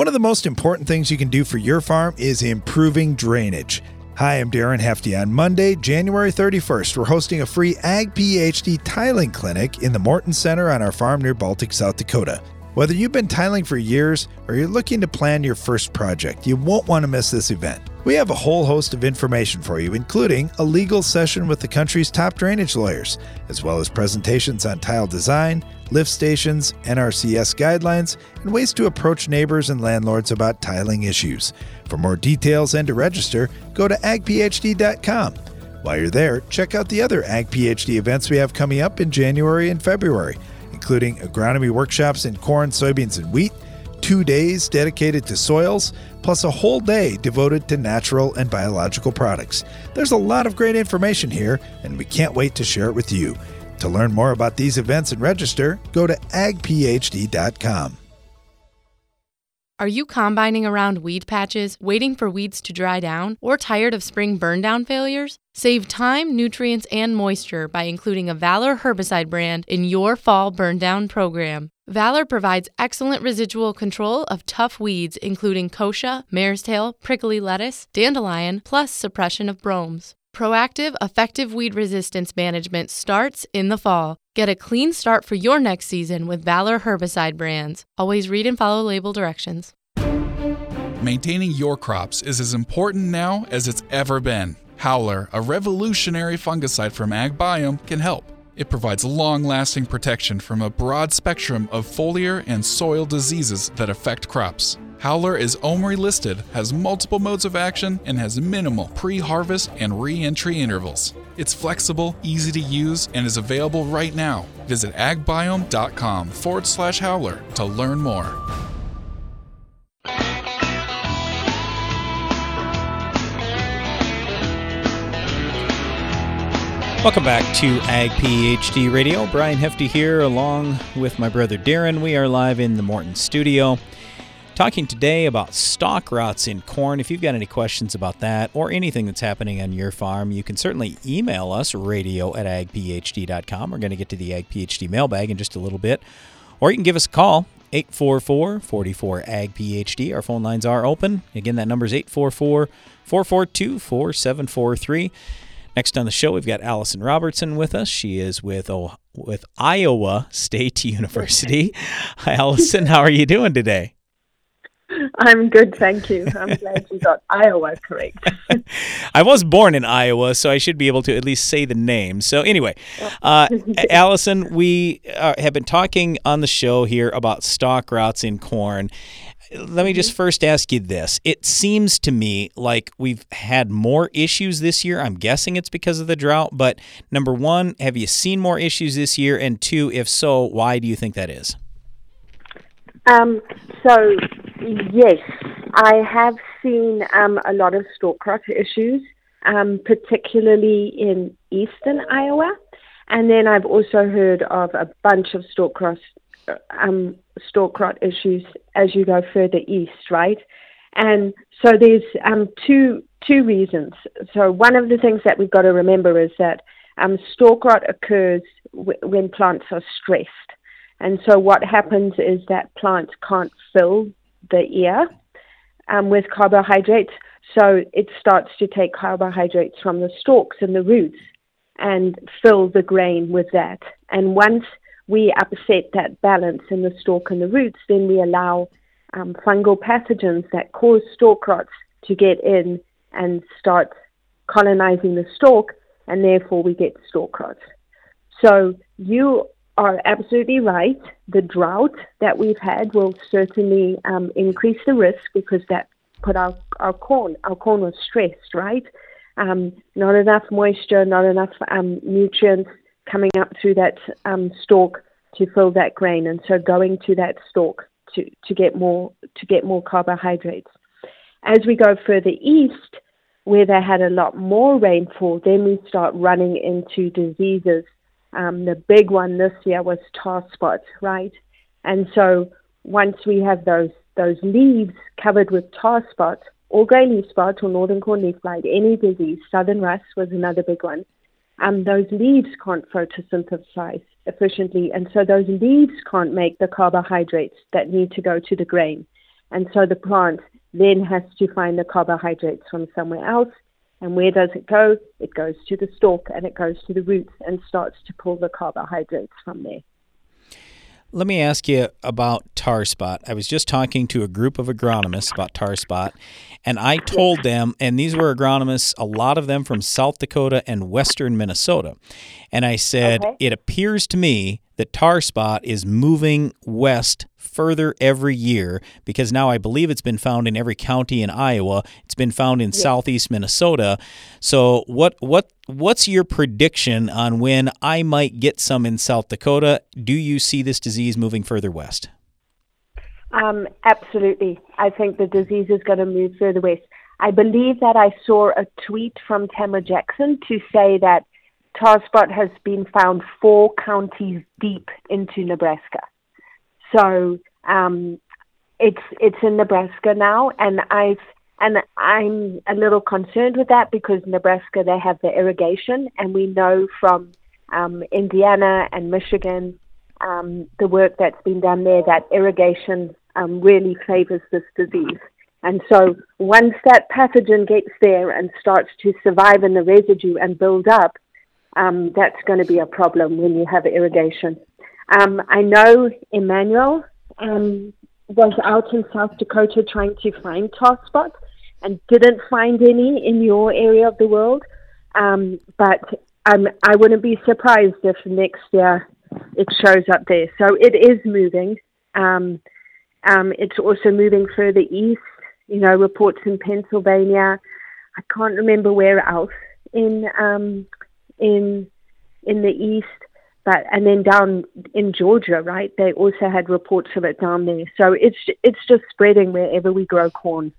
One of the most important things you can do for your farm is improving drainage. Hi, I'm Darren Hefty. On Monday, January 31st, we're hosting a free Ag PhD tiling clinic in the Morton Center on our farm near Baltic, South Dakota. Whether you've been tiling for years or you're looking to plan your first project, you won't want to miss this event. We have a whole host of information for you, including a legal session with the country's top drainage lawyers, as well as presentations on tile design, lift stations, NRCS guidelines, and ways to approach neighbors and landlords about tiling issues. For more details and to register, go to agphd.com. While you're there, check out the other Ag PhD events we have coming up in January and February, including agronomy workshops in corn, soybeans, and wheat, two days dedicated to soils, plus a whole day devoted to natural and biological products. There's a lot of great information here, and we can't wait to share it with you. To learn more about these events and register, go to agphd.com. Are you combining around weed patches, waiting for weeds to dry down, or tired of spring burn down failures? Save time, nutrients, and moisture by including a Valor herbicide brand in your fall burn down program. Valor provides excellent residual control of tough weeds, including kochia, mare's tail, prickly lettuce, dandelion, plus suppression of bromes. Proactive, effective weed resistance management starts in the fall. Get a clean start for your next season with Valor herbicide brands. Always read and follow label directions. Maintaining your crops is as important now as it's ever been. Howler, a revolutionary fungicide from AgBiome, can help. It provides long lasting protection from a broad spectrum of foliar and soil diseases that affect crops. Howler is OMRI listed, has multiple modes of action, and has minimal pre harvest and re entry intervals. It's flexible, easy to use, and is available right now. Visit agbiome.com forward slash howler to learn more. Welcome back to Ag PhD Radio. Brian Hefty here, along with my brother Darren. We are live in the Morton studio talking today about stalk rots in corn. If you've got any questions about that or anything that's happening on your farm, you can certainly email us radio at agphd.com. We're going to get to the Ag PhD mailbag in just a little bit. Or you can give us a call, 844 44 Ag PhD. Our phone lines are open. Again, that number is 844 442 4743. Next on the show, we've got Allison Robertson with us. She is with oh, with Iowa State University. Hi, Allison. How are you doing today? I'm good, thank you. I'm glad you got Iowa correct. I was born in Iowa, so I should be able to at least say the name. So, anyway, uh, Allison, we uh, have been talking on the show here about stalk rots in corn let me just first ask you this. It seems to me like we've had more issues this year. I'm guessing it's because of the drought, but number one, have you seen more issues this year? And two, if so, why do you think that is? Um, so, yes, I have seen um, a lot of stalk rot issues, um, particularly in eastern Iowa. And then I've also heard of a bunch of stalk rot um, stalk rot issues as you go further east, right? And so there's um, two two reasons. So one of the things that we've got to remember is that um, stalk rot occurs w- when plants are stressed, and so what happens is that plants can't fill the ear um, with carbohydrates, so it starts to take carbohydrates from the stalks and the roots and fill the grain with that. And once we upset that balance in the stalk and the roots, then we allow um, fungal pathogens that cause stalk rots to get in and start colonizing the stalk, and therefore we get stalk rot. So you are absolutely right. The drought that we've had will certainly um, increase the risk because that put our, our corn, our corn was stressed, right? Um, not enough moisture, not enough um, nutrients, coming up through that um, stalk to fill that grain, and so going to that stalk to, to get more to get more carbohydrates. As we go further east, where they had a lot more rainfall, then we start running into diseases. Um, the big one this year was tar spot, right? And so once we have those those leaves covered with tar spot, or grey leaf spot, or northern corn leaf blight, any disease, southern rust was another big one um, those leaves can't photosynthesize efficiently, and so those leaves can't make the carbohydrates that need to go to the grain. And so the plant then has to find the carbohydrates from somewhere else. And where does it go? It goes to the stalk and it goes to the roots and starts to pull the carbohydrates from there. Let me ask you about tar spot. I was just talking to a group of agronomists about tar spot, and I told them, and these were agronomists, a lot of them from South Dakota and western Minnesota. And I said, okay. it appears to me that tar spot is moving west further every year because now I believe it's been found in every county in Iowa. It's been found in southeast Minnesota. So what what what's your prediction on when I might get some in South Dakota? Do you see this disease moving further west? Um, absolutely. I think the disease is going to move further west. I believe that I saw a tweet from Tamara Jackson to say that tar spot has been found four counties deep into Nebraska. So um, it's it's in Nebraska now, and I've And I'm a little concerned with that because Nebraska, they have the irrigation, and we know from um, Indiana and Michigan, um, the work that's been done there, that irrigation um, really favors this disease. And so once that pathogen gets there and starts to survive in the residue and build up, um, that's going to be a problem when you have irrigation. Um, I know Emmanuel um, was out in South Dakota trying to find tar spots and didn't find any in your area of the world. Um, but um, I wouldn't be surprised if next year it shows up there. So it is moving. Um, it's also moving further east. You know, reports in Pennsylvania. I can't remember where else in um, in in the east, but and then down in Georgia, right? They also had reports of it down there. So it's it's just spreading wherever we grow corn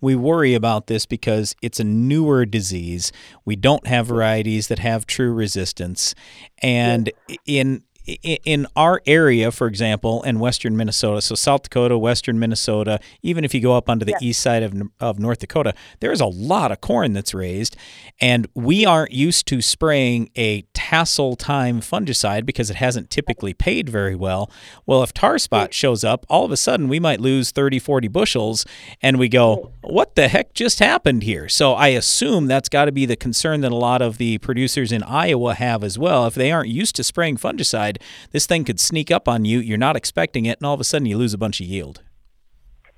we worry about this because it's a newer disease. We don't have varieties that have true resistance. And in in our area, for example, in western Minnesota, so South Dakota, western Minnesota, even if you go up onto the east side of, of North Dakota, there's a lot of corn that's raised. And we aren't used to spraying a tassel time fungicide because it hasn't typically paid very well. Well, if tar mm-hmm. spot shows up, all of a sudden we might lose 30, 40 bushels, and we go, what the heck just happened here? So I assume that's got to be the concern that a lot of the producers in Iowa have as well. If they aren't used to spraying fungicide, this thing could sneak up on you. You're not expecting it, and all of a sudden you lose a bunch of yield.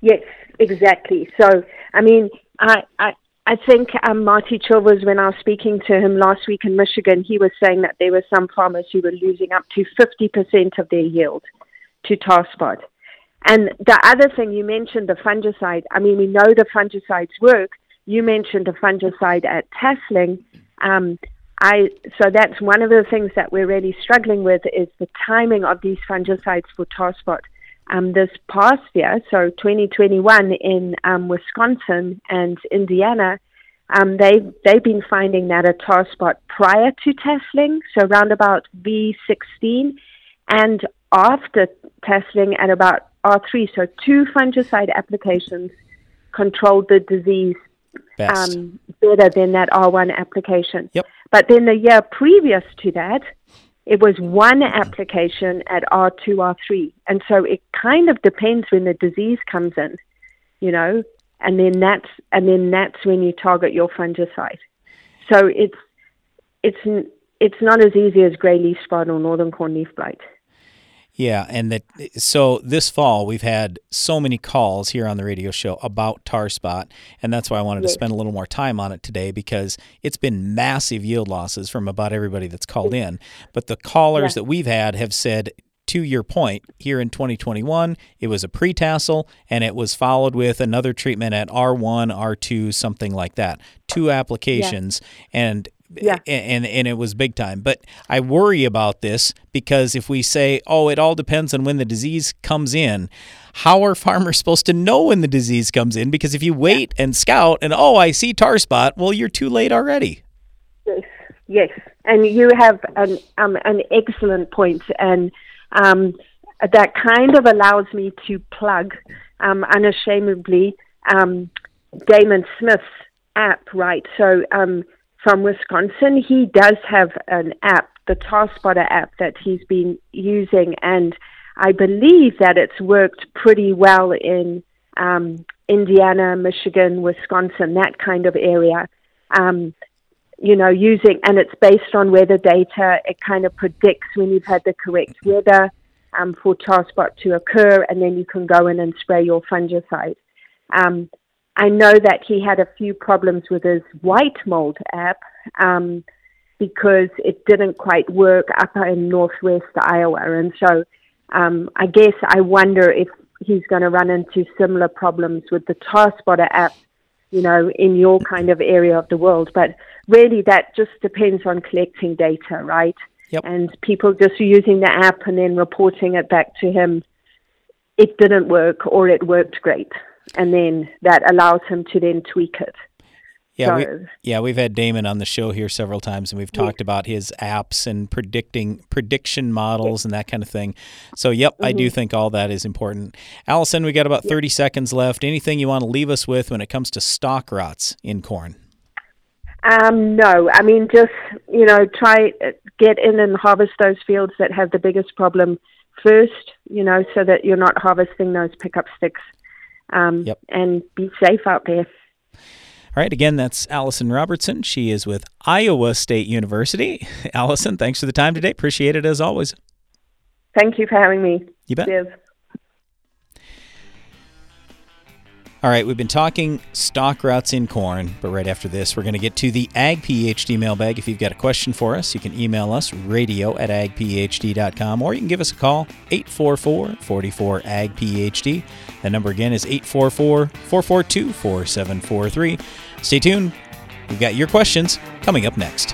Yes, exactly. So, I mean, I, I, I think um, Marty Chilvers, when I was speaking to him last week in Michigan, he was saying that there were some farmers who were losing up to 50% of their yield to tar spot. And the other thing you mentioned, the fungicide. I mean, we know the fungicides work. You mentioned a fungicide at tasseling. Um, I so that's one of the things that we're really struggling with is the timing of these fungicides for tar spot. Um, this past year, so 2021 in um, Wisconsin and Indiana, um, they they've been finding that a tar spot prior to tasseling, so around about V16, and after tasseling at about R3. So two fungicide applications controlled the disease um, better than that R1 application. Yep. But then the year previous to that, it was one application at R2, R3. And so it kind of depends when the disease comes in, you know, and then that's and then that's when you target your fungicide. So it's it's it's not as easy as gray leaf spot or northern corn leaf blight. Yeah, and that so this fall we've had so many calls here on the radio show about tar spot, and that's why I wanted yes. to spend a little more time on it today because it's been massive yield losses from about everybody that's called in. But the callers yeah. that we've had have said to your point, here in 2021, it was a pre tassel and it was followed with another treatment at R1, R2, something like that. Two applications. Yeah. And yeah. and and it was big time. But I worry about this because if we say, "Oh, it all depends on when the disease comes in," how are farmers supposed to know when the disease comes in? Because if you wait and scout and oh, I see tar spot, well, you're too late already. Yes, yes, and you have an um, an excellent point, and um, that kind of allows me to plug um, unashamedly um, Damon Smith's app, right? So um, from Wisconsin. He does have an app, the Tar Spotter app, that he's been using, and I believe that it's worked pretty well in um, Indiana, Michigan, Wisconsin, that kind of area. Um, you know, using, and it's based on weather data. It kind of predicts when you've had the correct weather um, for tar spot to occur, and then you can go in and spray your fungicide. Um, I know that he had a few problems with his white mold app um, because it didn't quite work up in northwest Iowa. And so um, I guess I wonder if he's going to run into similar problems with the tar spotter app, you know, in your kind of area of the world. But really, that just depends on collecting data, right? Yep. And people just using the app and then reporting it back to him. It didn't work or it worked great and then that allows him to then tweak it. Yeah, we, yeah, we've had Damon on the show here several times, and we've talked about his apps and predicting prediction models and that kind of thing. So, yep, I do Mhm. think all that is important. Allison, we got about thirty seconds left. Anything you want to leave us with when it comes to stalk rots in corn? Um, no, I mean just you know try uh, get in and harvest those fields that have the biggest problem first. You know, so that you're not harvesting those pickup sticks. Um, And be safe out there. All right, again, that's Allison Robertson. She is with Iowa State University. Allison, thanks for the time today. Appreciate it as always. Thank you for having me. You bet. Cheers. All right, we've been talking stalk rots in corn, but right after this, we're going to get to the Ag PhD mailbag. If you've got a question for us, you can email us radio at agphd.com or you can give us a call 844 44 Ag PhD. That number again is 844 442 4743. Stay tuned. We've got your questions coming up next.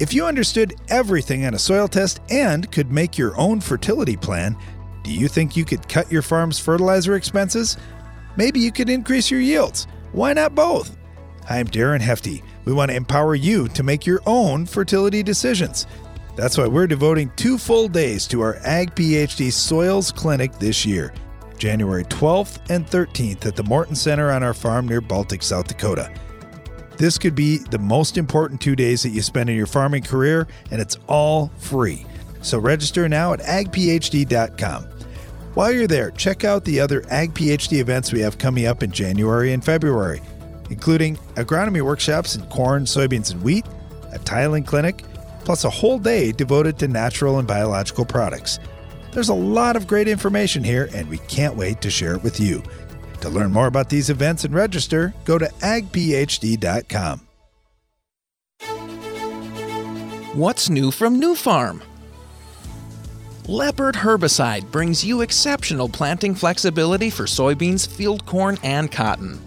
If you understood everything on a soil test and could make your own fertility plan, do you think you could cut your farm's fertilizer expenses? Maybe you could increase your yields. Why not both? I'm Darren Hefty. We want to empower you to make your own fertility decisions. That's why we're devoting two full days to our Ag PhD Soils Clinic this year, January 12th and 13th at the Morton Center on our farm near Baltic, South Dakota. This could be the most important two days that you spend in your farming career, and it's all free. So register now at agphd.com. While you're there, check out the other Ag PhD events we have coming up in January and February, including agronomy workshops in corn, soybeans, and wheat, a tiling clinic, plus a whole day devoted to natural and biological products. There's a lot of great information here, and we can't wait to share it with you. To learn more about these events and register, go to agphd.com. What's new from Nufarm? Leopard herbicide brings you exceptional planting flexibility for soybeans, field corn, and cotton.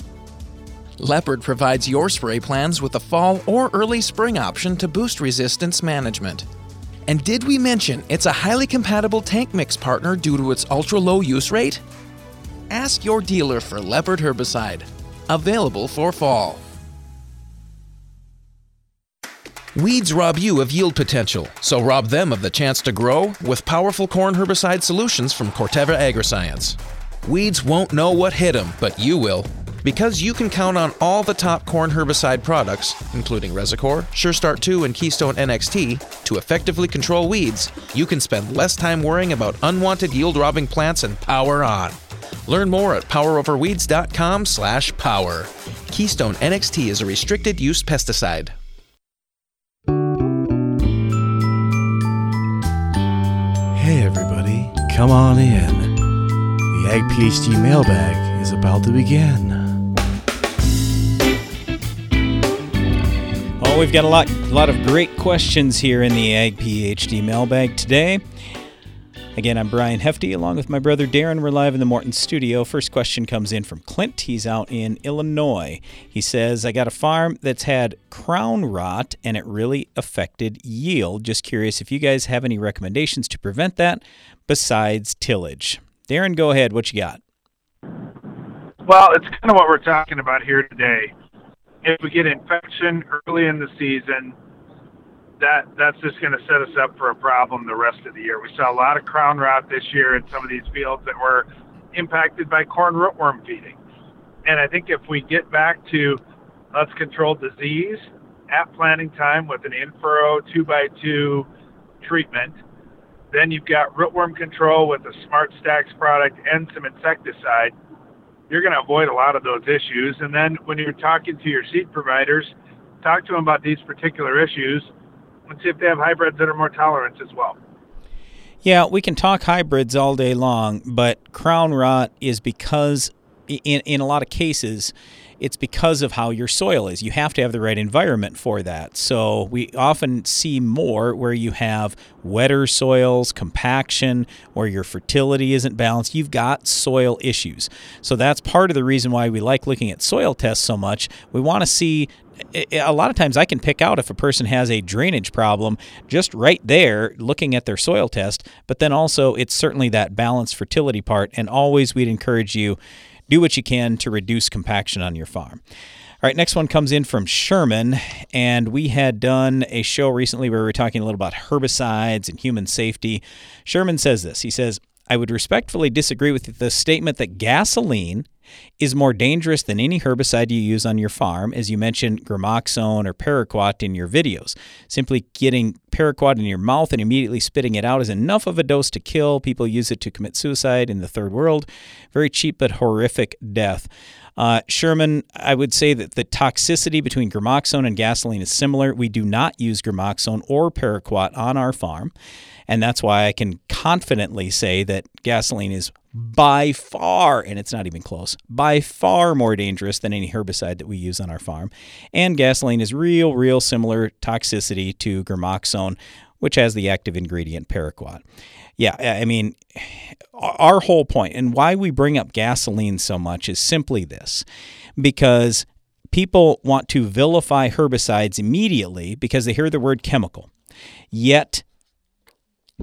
Leopard provides your spray plans with a fall or early spring option to boost resistance management. And did we mention it's a highly compatible tank mix partner due to its ultra low use rate? Ask your dealer for Leopard herbicide. Available for fall. Weeds rob you of yield potential, so rob them of the chance to grow with powerful corn herbicide solutions from Corteva Agriscience. Weeds won't know what hit them, but you will. Because you can count on all the top corn herbicide products, including Resicor, SureStart 2, and Keystone NXT, to effectively control weeds, you can spend less time worrying about unwanted yield-robbing plants and power on. Learn more at poweroverweeds.com slash power. Keystone NXT is a restricted use pesticide. Hey everybody, come on in. The Ag PhD mailbag is about to begin. Oh, we've got a lot, a lot of great questions here in the Ag PhD mailbag today. Again, I'm Brian Hefty, along with my brother Darren. We're live in the Morton studio. First question comes in from Clint. He's out in Illinois. He says, I got a farm that's had crown rot and it really affected yield. Just curious if you guys have any recommendations to prevent that besides tillage. Darren, go ahead. What you got? Well, it's kind of what we're talking about here today. If we get infection early in the season, that that's just going to set us up for a problem the rest of the year. We saw a lot of crown rot this year in some of these fields that were impacted by corn rootworm feeding. And I think if we get back to let's control disease at planting time with an in-furrow two by two treatment, then you've got rootworm control with a SmartStax product and some insecticide. You're going to avoid a lot of those issues. And then when you're talking to your seed providers, talk to them about these particular issues and see if they have hybrids that are more tolerant as well. Yeah, we can talk hybrids all day long, but crown rot is because, in, in a lot of cases, it's because of how your soil is. You have to have the right environment for that. So we often see more where you have wetter soils, compaction, where your fertility isn't balanced. You've got soil issues. So that's part of the reason why we like looking at soil tests so much. We want to see a lot of times I can pick out if a person has a drainage problem just right there looking at their soil test, but then also it's certainly that balanced fertility part. And always we'd encourage you do what you can to reduce compaction on your farm. All right, next one comes in from Sherman, and we had done a show recently where we were talking a little about herbicides and human safety. Sherman says this He says, I would respectfully disagree with the statement that gasoline is more dangerous than any herbicide you use on your farm, as you mentioned gramoxone or paraquat in your videos. Simply getting paraquat in your mouth and immediately spitting it out is enough of a dose to kill. People use it to commit suicide in the third world. Very cheap but horrific death. Uh, Sherman, I would say that the toxicity between gramoxone and gasoline is similar. We do not use gramoxone or paraquat on our farm. And that's why I can confidently say that gasoline is by far, and it's not even close, by far more dangerous than any herbicide that we use on our farm. And gasoline is real, real similar toxicity to gramoxone, which has the active ingredient paraquat. Yeah, I mean, our whole point and why we bring up gasoline so much is simply this because people want to vilify herbicides immediately because they hear the word chemical. Yet,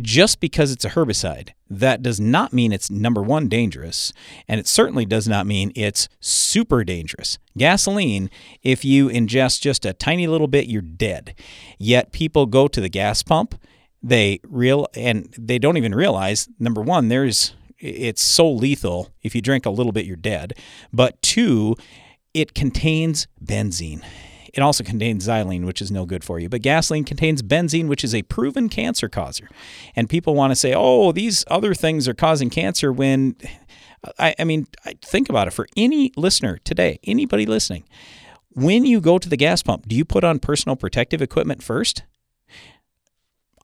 just because it's a herbicide, that does not mean it's number one dangerous, and it certainly does not mean it's super dangerous. Gasoline, if you ingest just a tiny little bit, you're dead. Yet people go to the gas pump, they real and they don't even realize number one, there's it's so lethal. If you drink a little bit, you're dead. But two, it contains benzene. It also contains xylene, which is no good for you. But gasoline contains benzene, which is a proven cancer causer. And people want to say, oh, these other things are causing cancer when, I, I mean, think about it. For any listener today, anybody listening, when you go to the gas pump, do you put on personal protective equipment first?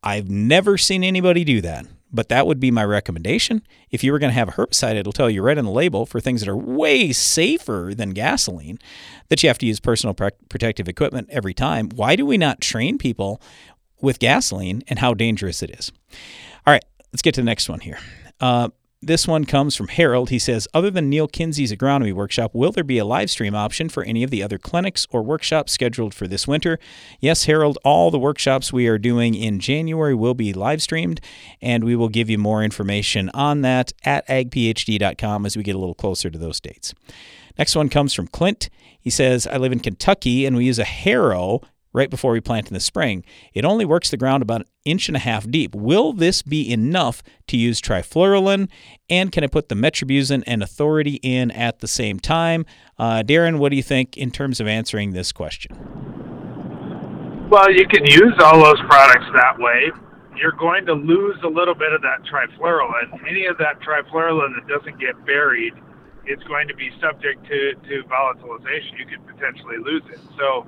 I've never seen anybody do that but that would be my recommendation. If you were going to have a herbicide, it'll tell you right on the label for things that are way safer than gasoline that you have to use personal protective equipment every time. Why do we not train people with gasoline and how dangerous it is? All right, let's get to the next one here. Uh, this one comes from Harold. He says, Other than Neal Kinsey's agronomy workshop, will there be a live stream option for any of the other clinics or workshops scheduled for this winter? Yes, Harold, all the workshops we are doing in January will be live streamed, and we will give you more information on that at agphd.com as we get a little closer to those dates. Next one comes from Clint. He says, I live in Kentucky and we use a harrow right before we plant in the spring. It only works the ground about an inch and a half deep. Will this be enough to use trifluralin? And can I put the metribuzin and authority in at the same time? Uh, Darren, what do you think in terms of answering this question? Well, you can use all those products that way. You're going to lose a little bit of that trifluralin. Any of that trifluralin that doesn't get buried it's going to be subject to, to volatilization. You could potentially lose it. So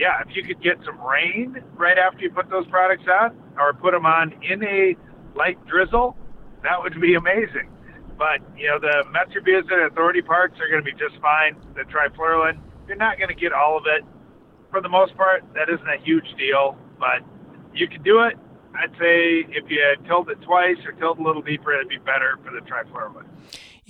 yeah, if you could get some rain right after you put those products out, or put them on in a light drizzle, that would be amazing. But you know, the metribuzin authority parts are going to be just fine. The trifluralin, you're not going to get all of it. For the most part, that isn't a huge deal, but you can do it. I'd say if you tilled it twice or tilled a little deeper, it'd be better for the trifluralin.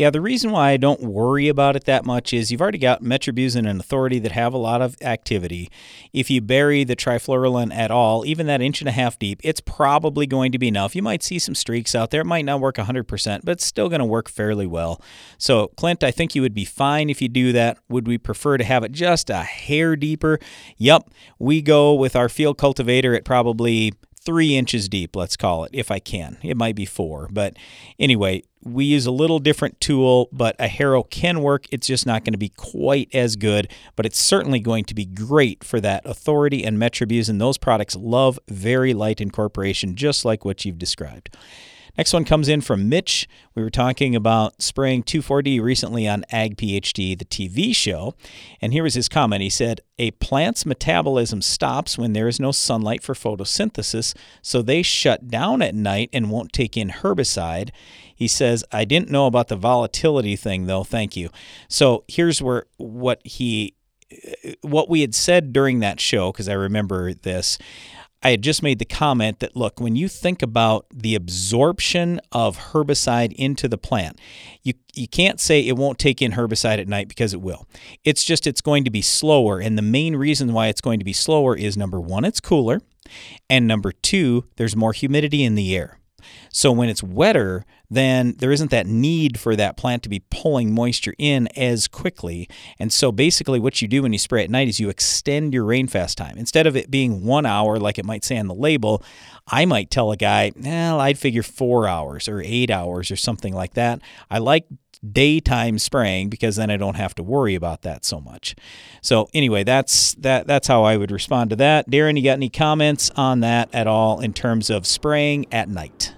Yeah, the reason why I don't worry about it that much is you've already got Metribuzin and Authority that have a lot of activity. If you bury the trifluralin at all, even that inch and a half deep, it's probably going to be enough. You might see some streaks out there. It might not work 100%, but it's still going to work fairly well. So, Clint, I think you would be fine if you do that. Would we prefer to have it just a hair deeper? Yep. We go with our field cultivator at probably three inches deep, let's call it, if I can. It might be four. But anyway, we use a little different tool, but a harrow can work. It's just not going to be quite as good, but it's certainly going to be great for that Authority and Metribuzin. Those products love very light incorporation, just like what you've described. Next one comes in from Mitch. We were talking about spraying 2,4-D recently on Ag PhD, the TV show. And here was his comment. He said, A plant's metabolism stops when there is no sunlight for photosynthesis, so they shut down at night and won't take in herbicide. He says, I didn't know about the volatility thing, though. Thank you. So here's where what he what we had said during that show, because I remember this. I had just made the comment that look, when you think about the absorption of herbicide into the plant, you you can't say it won't take in herbicide at night because it will. It's just it's going to be slower, and the main reason why it's going to be slower is number 1, it's cooler, and number 2, there's more humidity in the air. So when it's wetter, then there isn't that need for that plant to be pulling moisture in as quickly. And so basically, what you do when you spray at night is you extend your rainfast time. Instead of it being one hour, like it might say on the label, I might tell a guy, well, I'd figure four hours or eight hours or something like that. I like daytime spraying because then I don't have to worry about that so much. So anyway, that's that that's how I would respond to that. Darren, you got any comments on that at all in terms of spraying at night?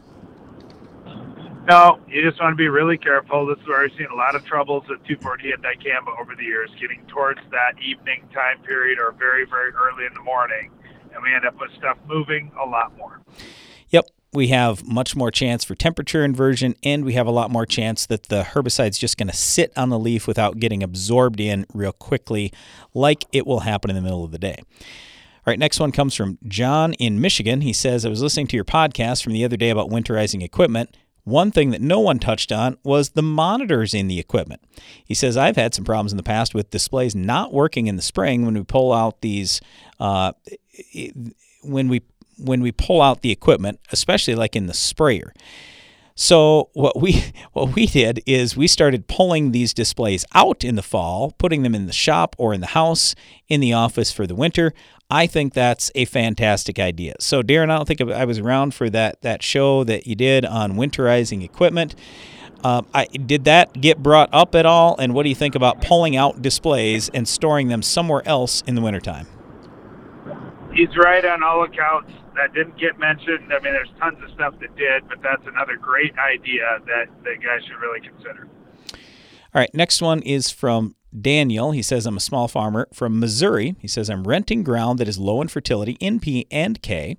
No, you just want to be really careful. This is where I've seen a lot of troubles with 2,4-D and dicamba over the years, getting towards that evening time period or very, very early in the morning, and we end up with stuff moving a lot more. Yep, we have much more chance for temperature inversion, and we have a lot more chance that the herbicide's just going to sit on the leaf without getting absorbed in real quickly, like it will happen in the middle of the day. All right, next one comes from John in Michigan. He says, I was listening to your podcast from the other day about winterizing equipment. One thing that no one touched on was the monitors in the equipment. He says, I've had some problems in the past with displays not working in the spring when we pull out these, uh, when we when we pull out the equipment, especially like in the sprayer. So what we what we did is we started pulling these displays out in the fall, putting them in the shop or in the house, in the office for the winter. I think that's a fantastic idea. So, Darren, I don't think I was around for that that show that you did on winterizing equipment. Um, I, did that get brought up at all? And what do you think about pulling out displays and storing them somewhere else in the wintertime? He's right on all accounts. That didn't get mentioned. I mean, there's tons of stuff that did, but that's another great idea that, that guys should really consider. All right, next one is from Daniel, he says, I'm a small farmer from Missouri. He says, I'm renting ground that is low in fertility, in P and K.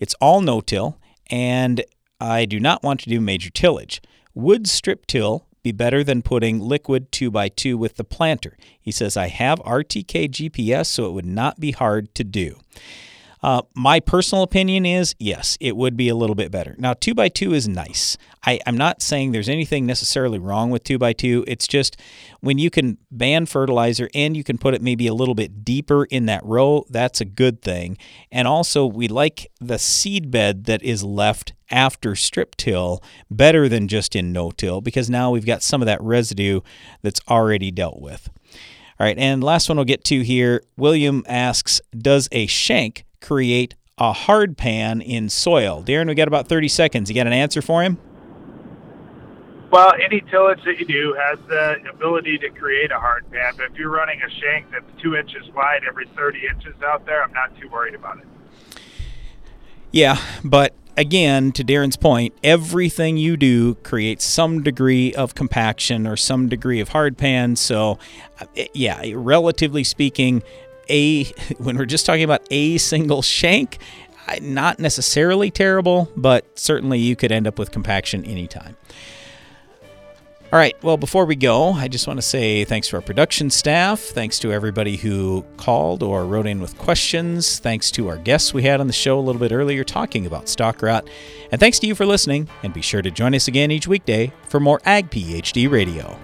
It's all no till, and I do not want to do major tillage. Would strip till be better than putting liquid 2x2 with the planter? He says, I have RTK GPS, so it would not be hard to do. Uh, my personal opinion is yes, it would be a little bit better. Now, 2x2 is nice. I, I'm not saying there's anything necessarily wrong with 2x2. It's just when you can ban fertilizer and you can put it maybe a little bit deeper in that row, that's a good thing. And also, we like the seed bed that is left after strip till better than just in no till because now we've got some of that residue that's already dealt with. All right, and last one we'll get to here. William asks Does a shank create a hard pan in soil? Darren, we got about 30 seconds. You got an answer for him? Well, any tillage that you do has the ability to create a hard pan, but if you're running a shank that's two inches wide every 30 inches out there, I'm not too worried about it. Yeah, but again, to Darren's point, everything you do creates some degree of compaction or some degree of hard pan. So, uh, yeah, relatively speaking, a when we're just talking about a single shank, not necessarily terrible, but certainly you could end up with compaction anytime. All right. Well, before we go, I just want to say thanks to our production staff. Thanks to everybody who called or wrote in with questions. Thanks to our guests we had on the show a little bit earlier talking about stalk rot. And thanks to you for listening. And be sure to join us again each weekday for more Ag PhD Radio.